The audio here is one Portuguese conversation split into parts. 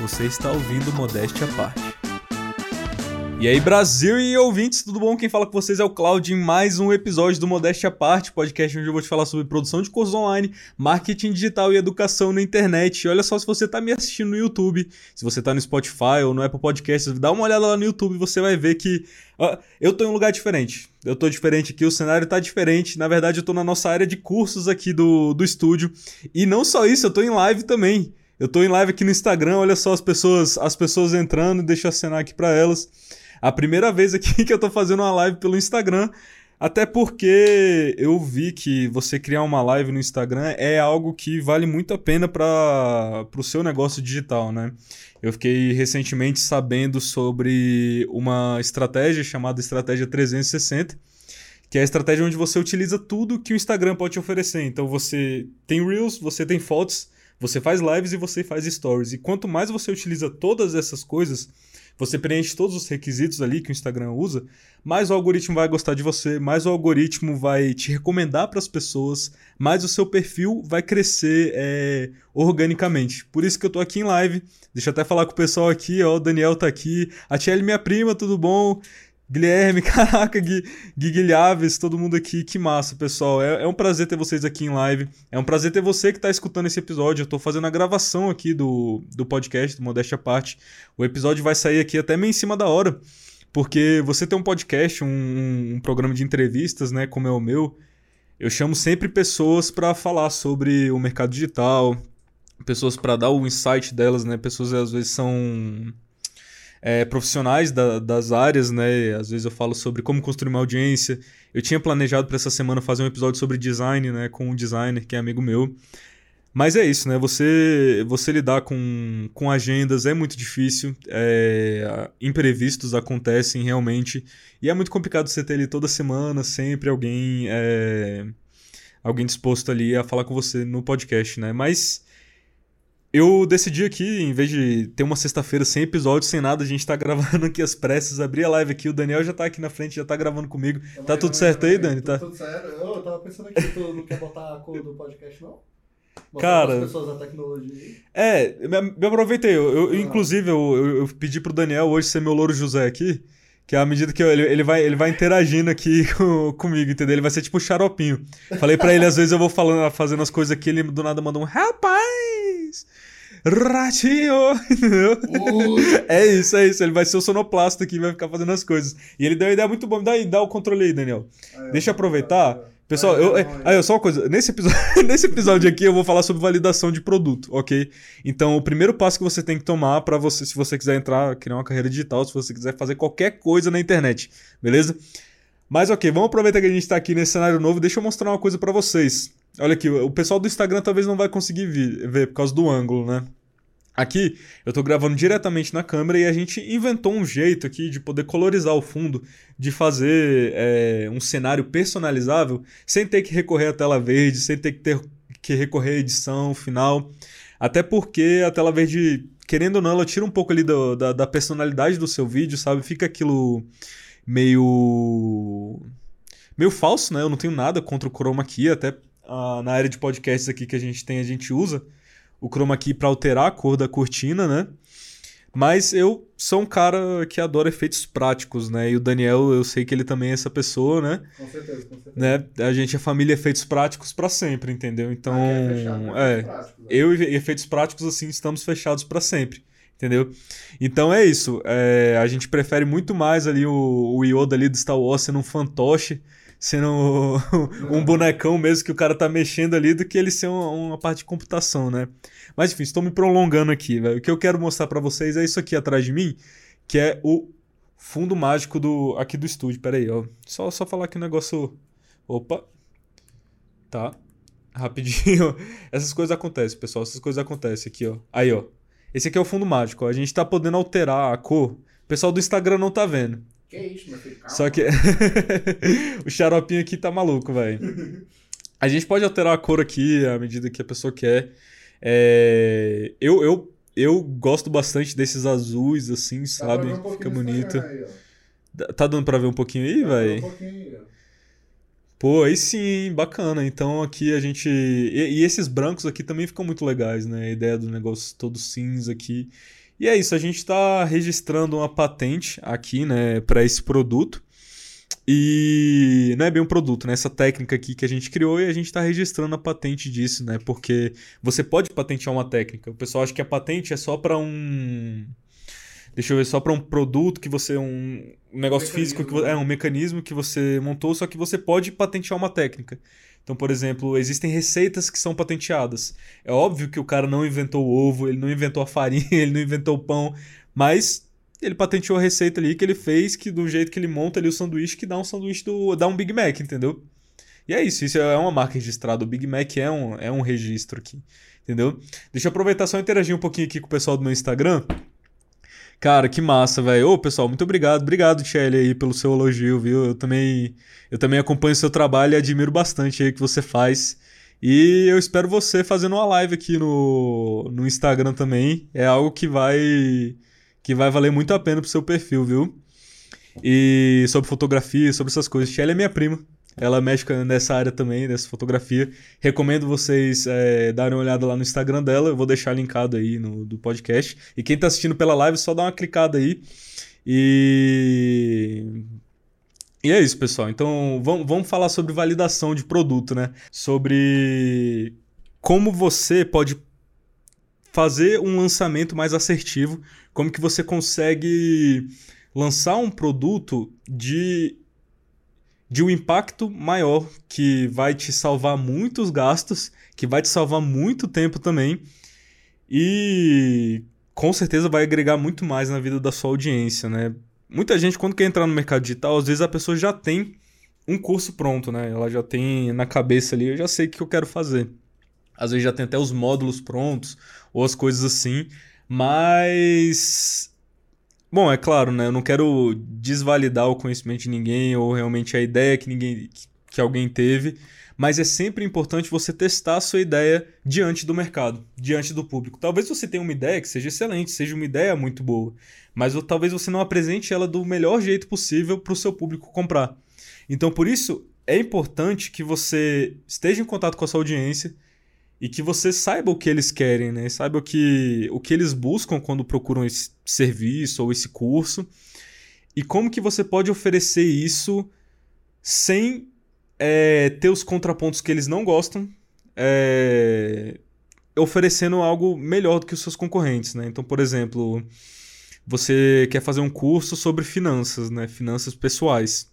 Você está ouvindo Modéstia à Parte. E aí, Brasil e ouvintes, tudo bom? Quem fala com vocês é o Claudio em mais um episódio do Modéstia à Parte, podcast onde eu vou te falar sobre produção de cursos online, marketing digital e educação na internet. E olha só, se você está me assistindo no YouTube, se você está no Spotify ou no Apple Podcasts, dá uma olhada lá no YouTube e você vai ver que uh, eu tô em um lugar diferente. Eu tô diferente aqui, o cenário tá diferente. Na verdade, eu tô na nossa área de cursos aqui do, do estúdio. E não só isso, eu tô em live também. Eu tô em live aqui no Instagram, olha só as pessoas, as pessoas entrando, deixa eu acenar aqui para elas. A primeira vez aqui que eu tô fazendo uma live pelo Instagram. Até porque eu vi que você criar uma live no Instagram é algo que vale muito a pena para o seu negócio digital, né? Eu fiquei recentemente sabendo sobre uma estratégia chamada Estratégia 360, que é a estratégia onde você utiliza tudo que o Instagram pode te oferecer. Então você tem Reels, você tem fotos, você faz lives e você faz stories. E quanto mais você utiliza todas essas coisas, você preenche todos os requisitos ali que o Instagram usa, mais o algoritmo vai gostar de você, mais o algoritmo vai te recomendar para as pessoas, mais o seu perfil vai crescer é, organicamente. Por isso que eu tô aqui em live. Deixa eu até falar com o pessoal aqui, ó, o Daniel tá aqui, a Tchelle, minha prima, tudo bom? Guilherme, caraca, Gui, Gui Guilhaves, todo mundo aqui, que massa, pessoal. É, é, um prazer ter vocês aqui em live. É um prazer ter você que está escutando esse episódio. Eu estou fazendo a gravação aqui do, do podcast, do Modéstia Parte. O episódio vai sair aqui até meio em cima da hora, porque você tem um podcast, um, um programa de entrevistas, né, como é o meu, eu chamo sempre pessoas para falar sobre o mercado digital, pessoas para dar o insight delas, né, pessoas às vezes são é, profissionais da, das áreas, né? Às vezes eu falo sobre como construir uma audiência. Eu tinha planejado para essa semana fazer um episódio sobre design, né? Com um designer que é amigo meu. Mas é isso, né? Você, você lidar com, com agendas é muito difícil. É, imprevistos acontecem realmente. E é muito complicado você ter ali toda semana, sempre alguém. É, alguém disposto ali a falar com você no podcast, né? Mas eu decidi aqui, em vez de ter uma sexta-feira sem episódio, sem nada, a gente tá gravando aqui as pressas, abri a live aqui, o Daniel já tá aqui na frente, já tá gravando comigo. Tá, tá tudo certo aí, Dani? Tá tudo certo. Eu tava pensando aqui, tu não quer botar a cor do podcast, não? Mostrar Cara, pessoas a tecnologia. É, me aproveitei. Eu, eu ah. Inclusive, eu, eu, eu, pedi pro Daniel hoje ser meu louro José aqui. Que à medida que eu, ele, ele, vai, ele vai interagindo aqui com, comigo, entendeu? Ele vai ser tipo o xaropinho. Falei para ele, às vezes eu vou falando, fazendo as coisas aqui, ele do nada manda um rapaz! Ratinho! Entendeu? é isso, é isso. Ele vai ser o sonoplasta que vai ficar fazendo as coisas. E ele deu uma ideia muito boa. Dá, dá o controle aí, Daniel. Deixa eu aproveitar. Pessoal, eu, aí, só uma coisa. Nesse episódio, nesse episódio aqui eu vou falar sobre validação de produto, ok? Então, o primeiro passo que você tem que tomar para você, se você quiser entrar, criar uma carreira digital, se você quiser fazer qualquer coisa na internet, beleza? Mas ok, vamos aproveitar que a gente está aqui nesse cenário novo. Deixa eu mostrar uma coisa para vocês. Olha aqui, o pessoal do Instagram talvez não vai conseguir ver, por causa do ângulo, né? Aqui eu estou gravando diretamente na câmera e a gente inventou um jeito aqui de poder colorizar o fundo, de fazer é, um cenário personalizável sem ter que recorrer à tela verde, sem ter que, ter que recorrer à edição final. Até porque a tela verde, querendo ou não, ela tira um pouco ali do, da, da personalidade do seu vídeo, sabe? Fica aquilo meio. meio falso, né? Eu não tenho nada contra o chroma key, até uh, na área de podcasts aqui que a gente tem, a gente usa o chroma key para alterar a cor da cortina, né? Mas eu sou um cara que adora efeitos práticos, né? E o Daniel, eu sei que ele também é essa pessoa, né? Com certeza, com certeza. Né? A gente é família efeitos práticos para sempre, entendeu? Então, é, fechado, é práticos, né? eu e efeitos práticos assim estamos fechados para sempre, entendeu? Então é isso. É, a gente prefere muito mais ali o, o Yoda ali do Star Wars sendo um fantoche sendo um bonecão mesmo que o cara tá mexendo ali do que ele ser uma, uma parte de computação, né? Mas enfim, estou me prolongando aqui, velho. O que eu quero mostrar para vocês é isso aqui atrás de mim, que é o fundo mágico do aqui do estúdio. Pera aí, ó. Só, só falar que o negócio... Opa. Tá. Rapidinho. Essas coisas acontecem, pessoal. Essas coisas acontecem aqui, ó. Aí, ó. Esse aqui é o fundo mágico. Ó. A gente tá podendo alterar a cor. O pessoal do Instagram não tá vendo. Que isso, meu filho? Calma. Só que o xaropinho aqui tá maluco, velho. A gente pode alterar a cor aqui à medida que a pessoa quer. É... Eu, eu, eu gosto bastante desses azuis, assim, sabe? Um Fica bonito. Aí, tá dando pra ver um pouquinho aí, velho? Um pouquinho aí, ó. Pô, aí sim, bacana. Então aqui a gente. E, e, esses brancos aqui também ficam muito legais, né? A ideia do negócio todo cinza aqui. E é isso, a gente está registrando uma patente aqui, né, para esse produto. E não é bem um produto, né? Essa técnica aqui que a gente criou e a gente está registrando a patente disso, né? Porque você pode patentear uma técnica. O pessoal acha que a patente é só para um deixa eu ver, só para um produto que você. Um, um negócio físico, que, é um mecanismo que você montou, só que você pode patentear uma técnica. Então, por exemplo, existem receitas que são patenteadas. É óbvio que o cara não inventou o ovo, ele não inventou a farinha, ele não inventou o pão, mas ele patenteou a receita ali que ele fez, que do jeito que ele monta ali o sanduíche, que dá um sanduíche do. dá um Big Mac, entendeu? E é isso, isso é uma marca registrada. O Big Mac é um, é um registro aqui, entendeu? Deixa eu aproveitar só interagir um pouquinho aqui com o pessoal do meu Instagram. Cara, que massa, velho. Ô, pessoal, muito obrigado. Obrigado, Shelly, aí, pelo seu elogio, viu? Eu também, eu também acompanho o seu trabalho e admiro bastante aí o que você faz. E eu espero você fazendo uma live aqui no, no Instagram também. É algo que vai que vai valer muito a pena pro seu perfil, viu? E sobre fotografia, sobre essas coisas. Shelly é minha prima. Ela mexe nessa área também, dessa fotografia. Recomendo vocês é, darem uma olhada lá no Instagram dela. Eu vou deixar linkado aí no do podcast. E quem está assistindo pela live, só dá uma clicada aí. E. E é isso, pessoal. Então, vamos, vamos falar sobre validação de produto, né? Sobre como você pode fazer um lançamento mais assertivo, como que você consegue lançar um produto de de um impacto maior que vai te salvar muitos gastos, que vai te salvar muito tempo também e com certeza vai agregar muito mais na vida da sua audiência, né? Muita gente quando quer entrar no mercado digital, às vezes a pessoa já tem um curso pronto, né? Ela já tem na cabeça ali, eu já sei o que eu quero fazer. Às vezes já tem até os módulos prontos ou as coisas assim, mas Bom, é claro, né? Eu não quero desvalidar o conhecimento de ninguém ou realmente a ideia que ninguém que alguém teve, mas é sempre importante você testar a sua ideia diante do mercado, diante do público. Talvez você tenha uma ideia que seja excelente, seja uma ideia muito boa, mas talvez você não apresente ela do melhor jeito possível para o seu público comprar. Então, por isso, é importante que você esteja em contato com a sua audiência, e que você saiba o que eles querem, né? Saiba o que, o que eles buscam quando procuram esse serviço ou esse curso e como que você pode oferecer isso sem é, ter os contrapontos que eles não gostam, é, oferecendo algo melhor do que os seus concorrentes, né? Então, por exemplo, você quer fazer um curso sobre finanças, né? Finanças pessoais.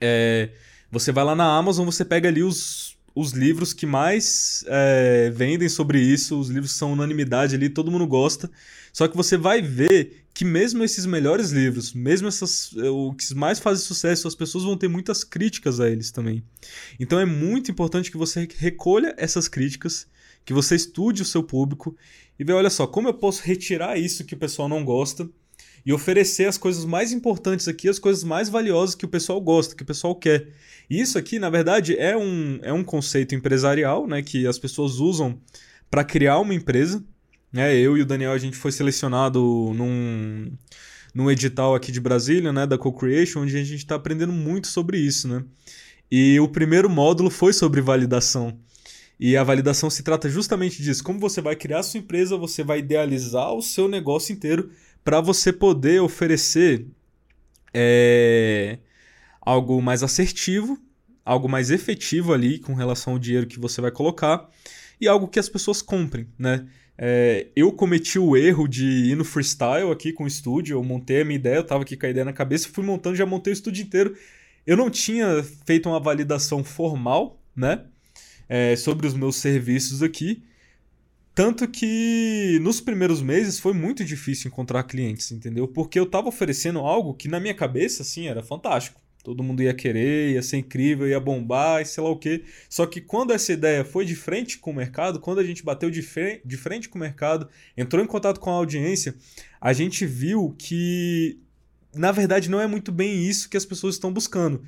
É, você vai lá na Amazon, você pega ali os os livros que mais é, vendem sobre isso, os livros que são unanimidade ali, todo mundo gosta. Só que você vai ver que mesmo esses melhores livros, mesmo essas, é, o que mais fazem sucesso, as pessoas vão ter muitas críticas a eles também. Então é muito importante que você recolha essas críticas, que você estude o seu público e veja, olha só, como eu posso retirar isso que o pessoal não gosta e oferecer as coisas mais importantes aqui, as coisas mais valiosas que o pessoal gosta, que o pessoal quer. E isso aqui, na verdade, é um, é um conceito empresarial, né, que as pessoas usam para criar uma empresa. Né? Eu e o Daniel, a gente foi selecionado num, num edital aqui de Brasília, né, da Co-Creation, onde a gente está aprendendo muito sobre isso, né? E o primeiro módulo foi sobre validação. E a validação se trata justamente disso. Como você vai criar a sua empresa, você vai idealizar o seu negócio inteiro para você poder oferecer é, algo mais assertivo, algo mais efetivo ali com relação ao dinheiro que você vai colocar e algo que as pessoas comprem, né? É, eu cometi o erro de ir no freestyle aqui com o estúdio, eu montei a minha ideia, eu tava aqui com a ideia na cabeça, fui montando, já montei o estúdio inteiro. Eu não tinha feito uma validação formal, né? É, sobre os meus serviços aqui. Tanto que nos primeiros meses foi muito difícil encontrar clientes, entendeu? Porque eu tava oferecendo algo que na minha cabeça, assim, era fantástico. Todo mundo ia querer, ia ser incrível, ia bombar e sei lá o quê. Só que quando essa ideia foi de frente com o mercado, quando a gente bateu de, frente, de frente com o mercado, entrou em contato com a audiência, a gente viu que, na verdade, não é muito bem isso que as pessoas estão buscando.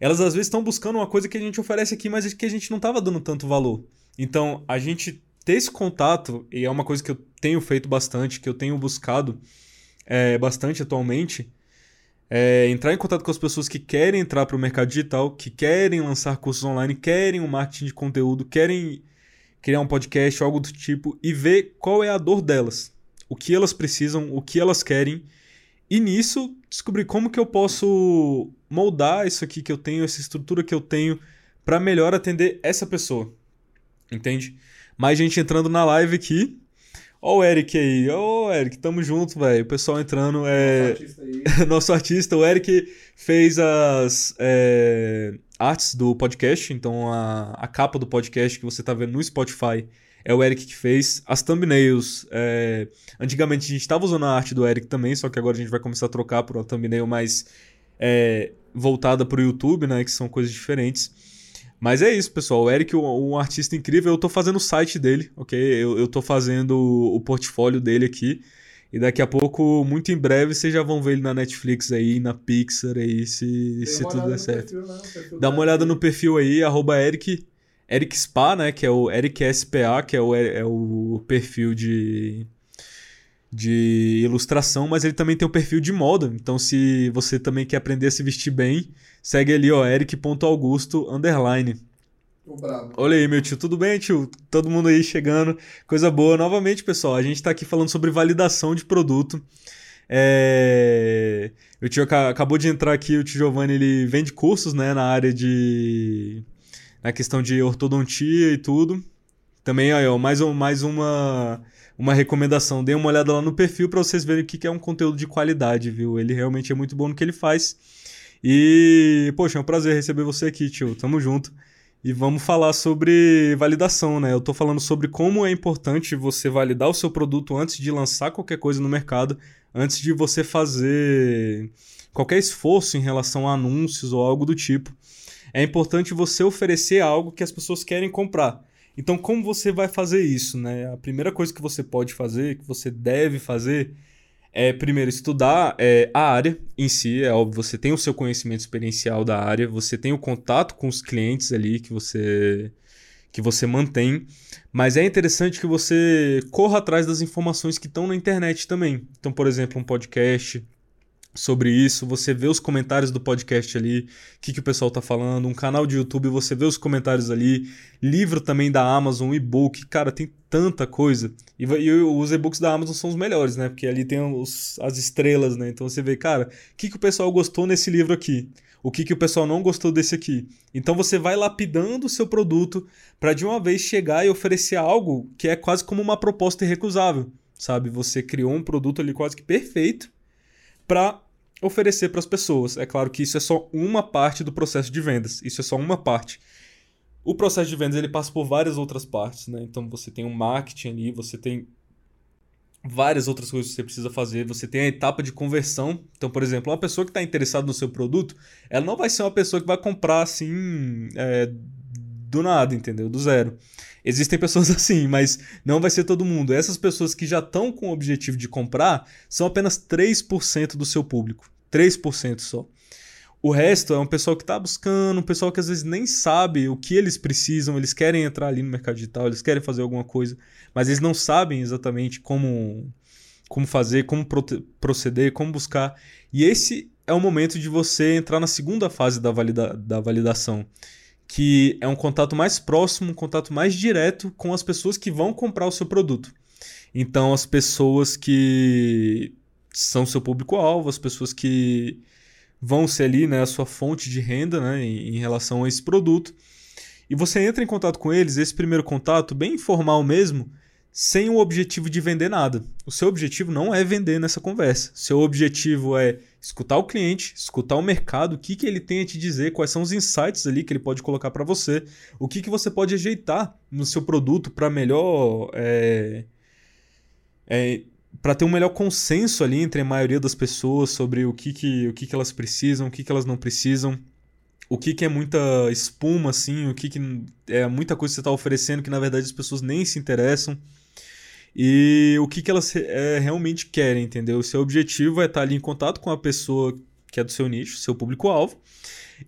Elas às vezes estão buscando uma coisa que a gente oferece aqui, mas que a gente não estava dando tanto valor. Então, a gente ter esse contato, e é uma coisa que eu tenho feito bastante, que eu tenho buscado é, bastante atualmente, é, entrar em contato com as pessoas que querem entrar para o mercado digital, que querem lançar cursos online, querem um marketing de conteúdo, querem criar um podcast, algo do tipo, e ver qual é a dor delas, o que elas precisam, o que elas querem, e nisso descobrir como que eu posso moldar isso aqui que eu tenho, essa estrutura que eu tenho, para melhor atender essa pessoa. Entende? Mais gente entrando na live aqui. Ó o Eric aí. Ó, Eric, tamo junto, velho. O pessoal entrando. É... Nosso artista aí. Nosso artista, o Eric fez as é... artes do podcast. Então, a... a capa do podcast que você tá vendo no Spotify é o Eric que fez. As thumbnails. É... Antigamente a gente estava usando a arte do Eric também, só que agora a gente vai começar a trocar por uma thumbnail mais é... voltada pro YouTube, né? Que são coisas diferentes. Mas é isso, pessoal. O Eric, um, um artista incrível. Eu tô fazendo o site dele, ok? Eu, eu tô fazendo o portfólio dele aqui. E daqui a pouco, muito em breve, vocês já vão ver ele na Netflix aí, na Pixar aí, se, se tudo der certo. Perfil, né? Dá uma olhada no perfil aí, arroba Eric, Eric Spa, né? Que é o Eric SPA, que é o, é o perfil de, de ilustração, mas ele também tem o perfil de moda. Então, se você também quer aprender a se vestir bem, Segue ali, ó, eric.augusto, underline. Olha aí, meu tio, tudo bem, tio? Todo mundo aí chegando, coisa boa. Novamente, pessoal, a gente está aqui falando sobre validação de produto. É... O tio acabou de entrar aqui, o tio Giovanni, ele vende cursos, né, na área de... na questão de ortodontia e tudo. Também, ó, mais, mais uma, uma recomendação. Dê uma olhada lá no perfil para vocês verem o que é um conteúdo de qualidade, viu? Ele realmente é muito bom no que ele faz. E, poxa, é um prazer receber você aqui, tio. Tamo junto. E vamos falar sobre validação, né? Eu tô falando sobre como é importante você validar o seu produto antes de lançar qualquer coisa no mercado, antes de você fazer qualquer esforço em relação a anúncios ou algo do tipo. É importante você oferecer algo que as pessoas querem comprar. Então, como você vai fazer isso, né? A primeira coisa que você pode fazer, que você deve fazer, é, primeiro, estudar é, a área em si. É óbvio, você tem o seu conhecimento experiencial da área, você tem o contato com os clientes ali que você, que você mantém. Mas é interessante que você corra atrás das informações que estão na internet também. Então, por exemplo, um podcast, sobre isso, você vê os comentários do podcast ali, o que, que o pessoal tá falando, um canal de YouTube, você vê os comentários ali, livro também da Amazon, e-book, cara, tem tanta coisa. E, e os e-books da Amazon são os melhores, né? Porque ali tem os, as estrelas, né? Então você vê, cara, o que, que o pessoal gostou nesse livro aqui? O que, que o pessoal não gostou desse aqui? Então você vai lapidando o seu produto para de uma vez chegar e oferecer algo que é quase como uma proposta irrecusável, sabe? Você criou um produto ali quase que perfeito para oferecer para as pessoas. É claro que isso é só uma parte do processo de vendas. Isso é só uma parte. O processo de vendas ele passa por várias outras partes, né? Então você tem o um marketing ali, você tem várias outras coisas que você precisa fazer. Você tem a etapa de conversão. Então, por exemplo, uma pessoa que está interessada no seu produto, ela não vai ser uma pessoa que vai comprar assim é, do nada, entendeu? Do zero. Existem pessoas assim, mas não vai ser todo mundo. Essas pessoas que já estão com o objetivo de comprar são apenas 3% do seu público. 3% só. O resto é um pessoal que está buscando, um pessoal que às vezes nem sabe o que eles precisam, eles querem entrar ali no mercado digital, eles querem fazer alguma coisa, mas eles não sabem exatamente como, como fazer, como proceder, como buscar. E esse é o momento de você entrar na segunda fase da, valida da validação, que é um contato mais próximo, um contato mais direto com as pessoas que vão comprar o seu produto. Então, as pessoas que são seu público-alvo, as pessoas que vão ser ali né, a sua fonte de renda né, em, relação a esse produto. E você entra em contato com eles, esse primeiro contato, bem informal mesmo, sem o objetivo de vender nada. O seu objetivo não é vender nessa conversa. Seu objetivo é escutar o cliente, escutar o mercado, o que, que ele tem a te dizer, quais são os insights ali que ele pode colocar para você, o que, que você pode ajeitar no seu produto para melhor. É, é, para ter um melhor consenso ali entre a maioria das pessoas sobre o que, que, o que, que elas precisam, o que, que elas não precisam o que, que é muita espuma, assim, o que, que é muita coisa que você está oferecendo que na verdade as pessoas nem se interessam e o que, que elas é, realmente querem, entendeu? O seu objetivo é estar ali em contato com a pessoa que é do seu nicho, seu público-alvo,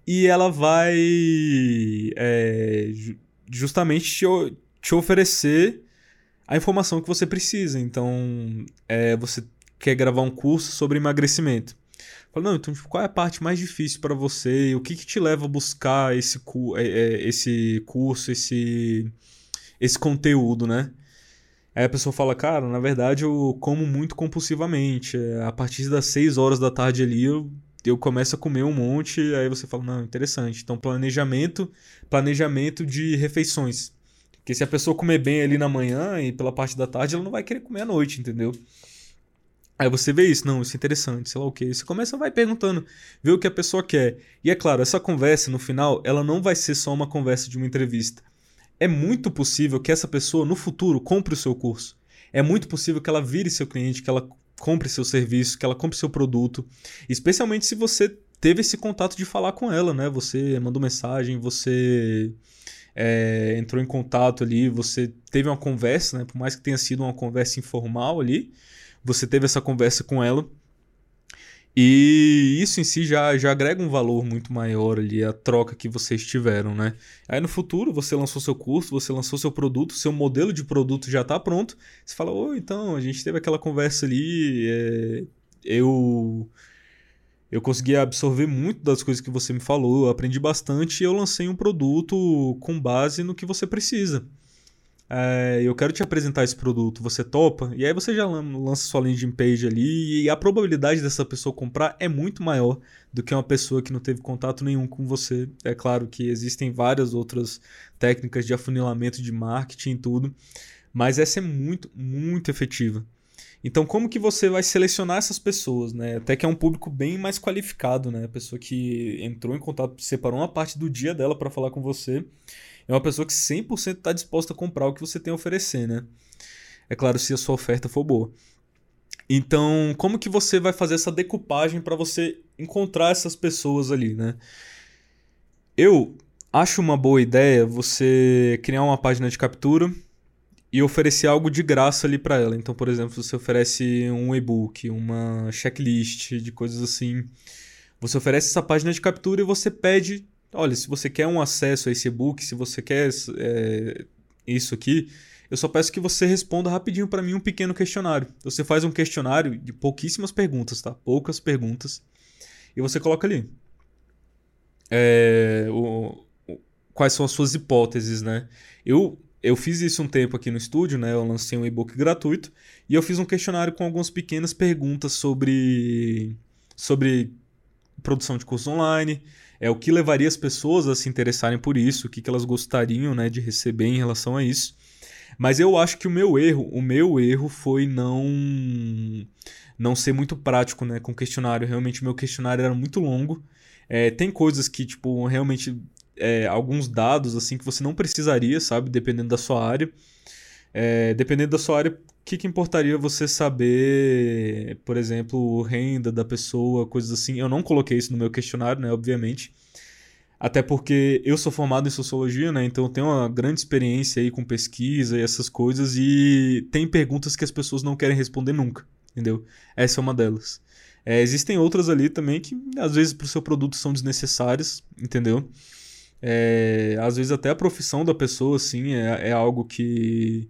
e ela vai é, justamente te, te oferecer a informação que você precisa. Então, é, você quer gravar um curso sobre emagrecimento. Fala, não, então tipo, qual é a parte mais difícil para você? O que, que te leva a buscar esse, esse curso, esse, esse conteúdo, né? Aí a pessoa fala, cara, na verdade eu como muito compulsivamente. É, a partir das 6 horas da tarde ali eu, eu começo a comer um monte. Aí você fala, não, interessante. Então, planejamento, planejamento de refeições. Porque se a pessoa comer bem ali na manhã e pela parte da tarde, ela não vai querer comer à noite, entendeu? Aí você vê isso, não, isso é interessante, sei lá o que. Você começa, vai perguntando, vê o que a pessoa quer. E é claro, essa conversa no final, ela não vai ser só uma conversa de uma entrevista. É muito possível que essa pessoa no futuro compre o seu curso. É muito possível que ela vire seu cliente, que ela compre seu serviço, que ela compre seu produto. Especialmente se você teve esse contato de falar com ela, né? Você mandou mensagem, você é, entrou em contato ali, você teve uma conversa, né? Por mais que tenha sido uma conversa informal ali você teve essa conversa com ela. E isso em si já, já agrega um valor muito maior ali, a troca que vocês tiveram, né? Aí no futuro você lançou seu curso, você lançou seu produto, seu modelo de produto já está pronto. Você fala, ô, então, a gente teve aquela conversa ali, é, eu eu consegui absorver muito das coisas que você me falou, aprendi bastante e eu lancei um produto com base no que você precisa é, eu quero te apresentar esse produto, você topa? E aí você já lança sua landing page ali e a probabilidade dessa pessoa comprar é muito maior do que uma pessoa que não teve contato nenhum com você. É claro que existem várias outras técnicas de afunilamento de marketing e tudo, mas essa é muito, muito efetiva. Então, como que você vai selecionar essas pessoas, né? Até que é um público bem mais qualificado, né? A pessoa que entrou em contato, separou uma parte do dia dela para falar com você é uma pessoa que 100% está disposta a comprar o que você tem a oferecer, né? É claro, se a sua oferta for boa. Então, como que você vai fazer essa decupagem para você encontrar essas pessoas ali, né? Eu acho uma boa ideia você criar uma página de captura e oferecer algo de graça ali para ela. Então, por exemplo, você oferece um e-book, uma checklist de coisas assim. Você oferece essa página de captura e você pede olha, se você quer um acesso a esse e-book, se você quer é, isso aqui, eu só peço que você responda rapidinho para mim um pequeno questionário. Você faz um questionário de pouquíssimas perguntas, tá? Poucas perguntas. E você coloca ali. É, o, o, quais são as suas hipóteses, né? Eu, eu fiz isso um tempo aqui no estúdio, né? Eu lancei um e-book gratuito e eu fiz um questionário com algumas pequenas perguntas sobre, sobre produção de cursos online, é o que levaria as pessoas a se interessarem por isso, o que, que elas gostariam né, de receber em relação a isso. Mas eu acho que o meu erro, o meu erro foi não não ser muito prático, né, com o questionário. Realmente meu questionário era muito longo. É, tem coisas que tipo realmente é, alguns dados assim que você não precisaria, sabe, dependendo da sua área. É, dependendo da sua área, o que, que importaria você saber, por exemplo, renda da pessoa, coisas assim? Eu não coloquei isso no meu questionário, né, obviamente. Até porque eu sou formado em sociologia, né? Então eu tenho uma grande experiência aí com pesquisa e essas coisas. E tem perguntas que as pessoas não querem responder nunca, entendeu? Essa é uma delas. É, existem outras ali também que às vezes para o seu produto são desnecessárias, entendeu? É, às vezes até a profissão da pessoa, assim, é, é algo que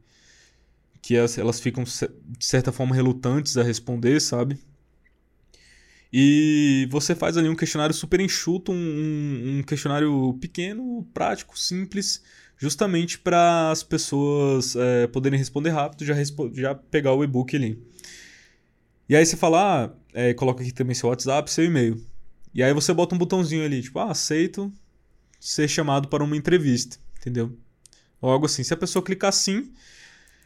que elas, elas ficam, de certa forma, relutantes a responder, sabe? E você faz ali um questionário super enxuto, um, um questionário pequeno, prático, simples, justamente para as pessoas é, poderem responder rápido, já, já pegar o e-book ali. E aí você fala, ah, é, coloca aqui também seu WhatsApp, seu e-mail. E aí você bota um botãozinho ali, tipo, ah, aceito ser chamado para uma entrevista, entendeu? Ou algo assim. Se a pessoa clicar sim,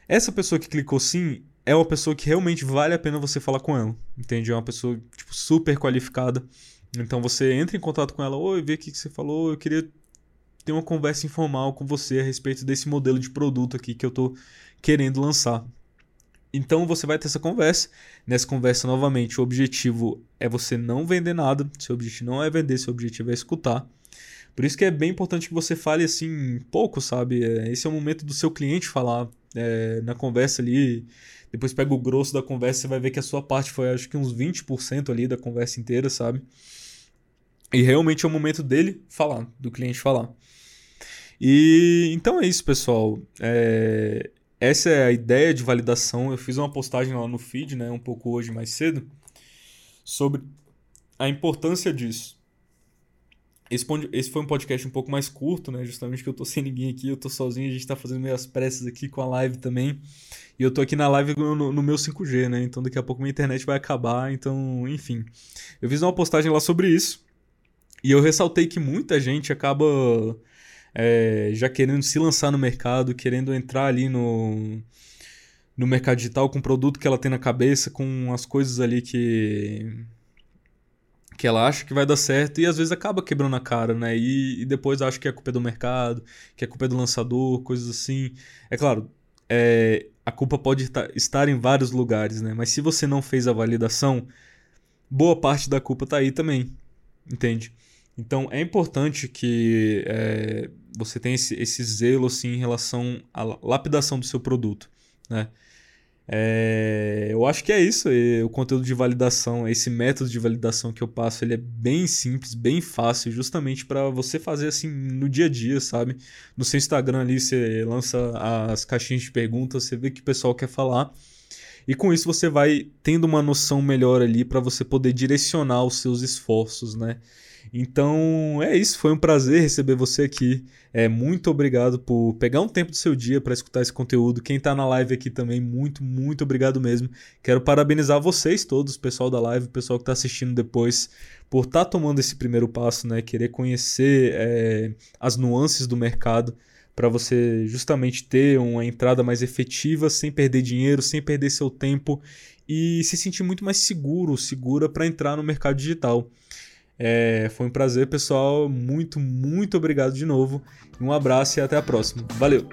essa pessoa que clicou sim é uma pessoa que realmente vale a pena você falar com ela. Entende? É uma pessoa tipo, super qualificada. Então você entra em contato com ela, oi, vê o que você falou, eu queria ter uma conversa informal com você a respeito desse modelo de produto aqui que eu estou querendo lançar. Então você vai ter essa conversa. Nessa conversa, novamente, o objetivo é você não vender nada. Seu objetivo não é vender, seu objetivo é escutar. Por isso que é bem importante que você fale assim pouco, sabe? É, esse é o momento do seu cliente falar é, na conversa ali. Depois pega o grosso da conversa, você vai ver que a sua parte foi acho que uns 20% ali da conversa inteira, sabe? E realmente é o momento dele falar, do cliente falar. E então é isso, pessoal. É, essa é a ideia de validação. Eu fiz uma postagem lá no feed, né, um pouco hoje mais cedo, sobre a importância disso. Esse, esse foi um podcast um pouco mais curto, né? Justamente que eu tô sem ninguém aqui, eu tô sozinho, a gente tá fazendo meio as pressas aqui com a live também. E eu tô aqui na live no, no, meu 5G, né? Então daqui a pouco minha internet vai acabar, então, enfim. Eu fiz uma postagem lá sobre isso. E eu ressaltei que muita gente acaba é, já querendo se lançar no mercado, querendo entrar ali no, no mercado digital com o produto que ela tem na cabeça, com as coisas ali que que ela acha que vai dar certo e às vezes acaba quebrando a cara, né? E, e depois acha que é culpa do mercado, que é culpa do lançador, coisas assim. É claro, é, a culpa pode estar em vários lugares, né? Mas se você não fez a validação, boa parte da culpa tá aí também, entende? Então é importante que é, você tenha esse, esse zelo assim, em relação à lapidação do seu produto, né? É, eu acho que é isso. O conteúdo de validação, esse método de validação que eu passo, ele é bem simples, bem fácil, justamente para você fazer assim no dia a dia, sabe? No seu Instagram ali você lança as caixinhas de perguntas, você vê o que o pessoal quer falar. E com isso você vai tendo uma noção melhor ali para você poder direcionar os seus esforços, né? Então é isso, foi um prazer receber você aqui. É, muito obrigado por pegar um tempo do seu dia para escutar esse conteúdo. Quem está na live aqui também, muito, muito obrigado mesmo. Quero parabenizar vocês todos, pessoal da live, pessoal que está assistindo depois, por estar tá tomando esse primeiro passo, né? Querer conhecer é, as nuances do mercado para você justamente ter uma entrada mais efetiva, sem perder dinheiro, sem perder seu tempo e se sentir muito mais seguro, segura para entrar no mercado digital. É, foi um prazer, pessoal. Muito, muito obrigado de novo. Um abraço e até a próxima. Valeu!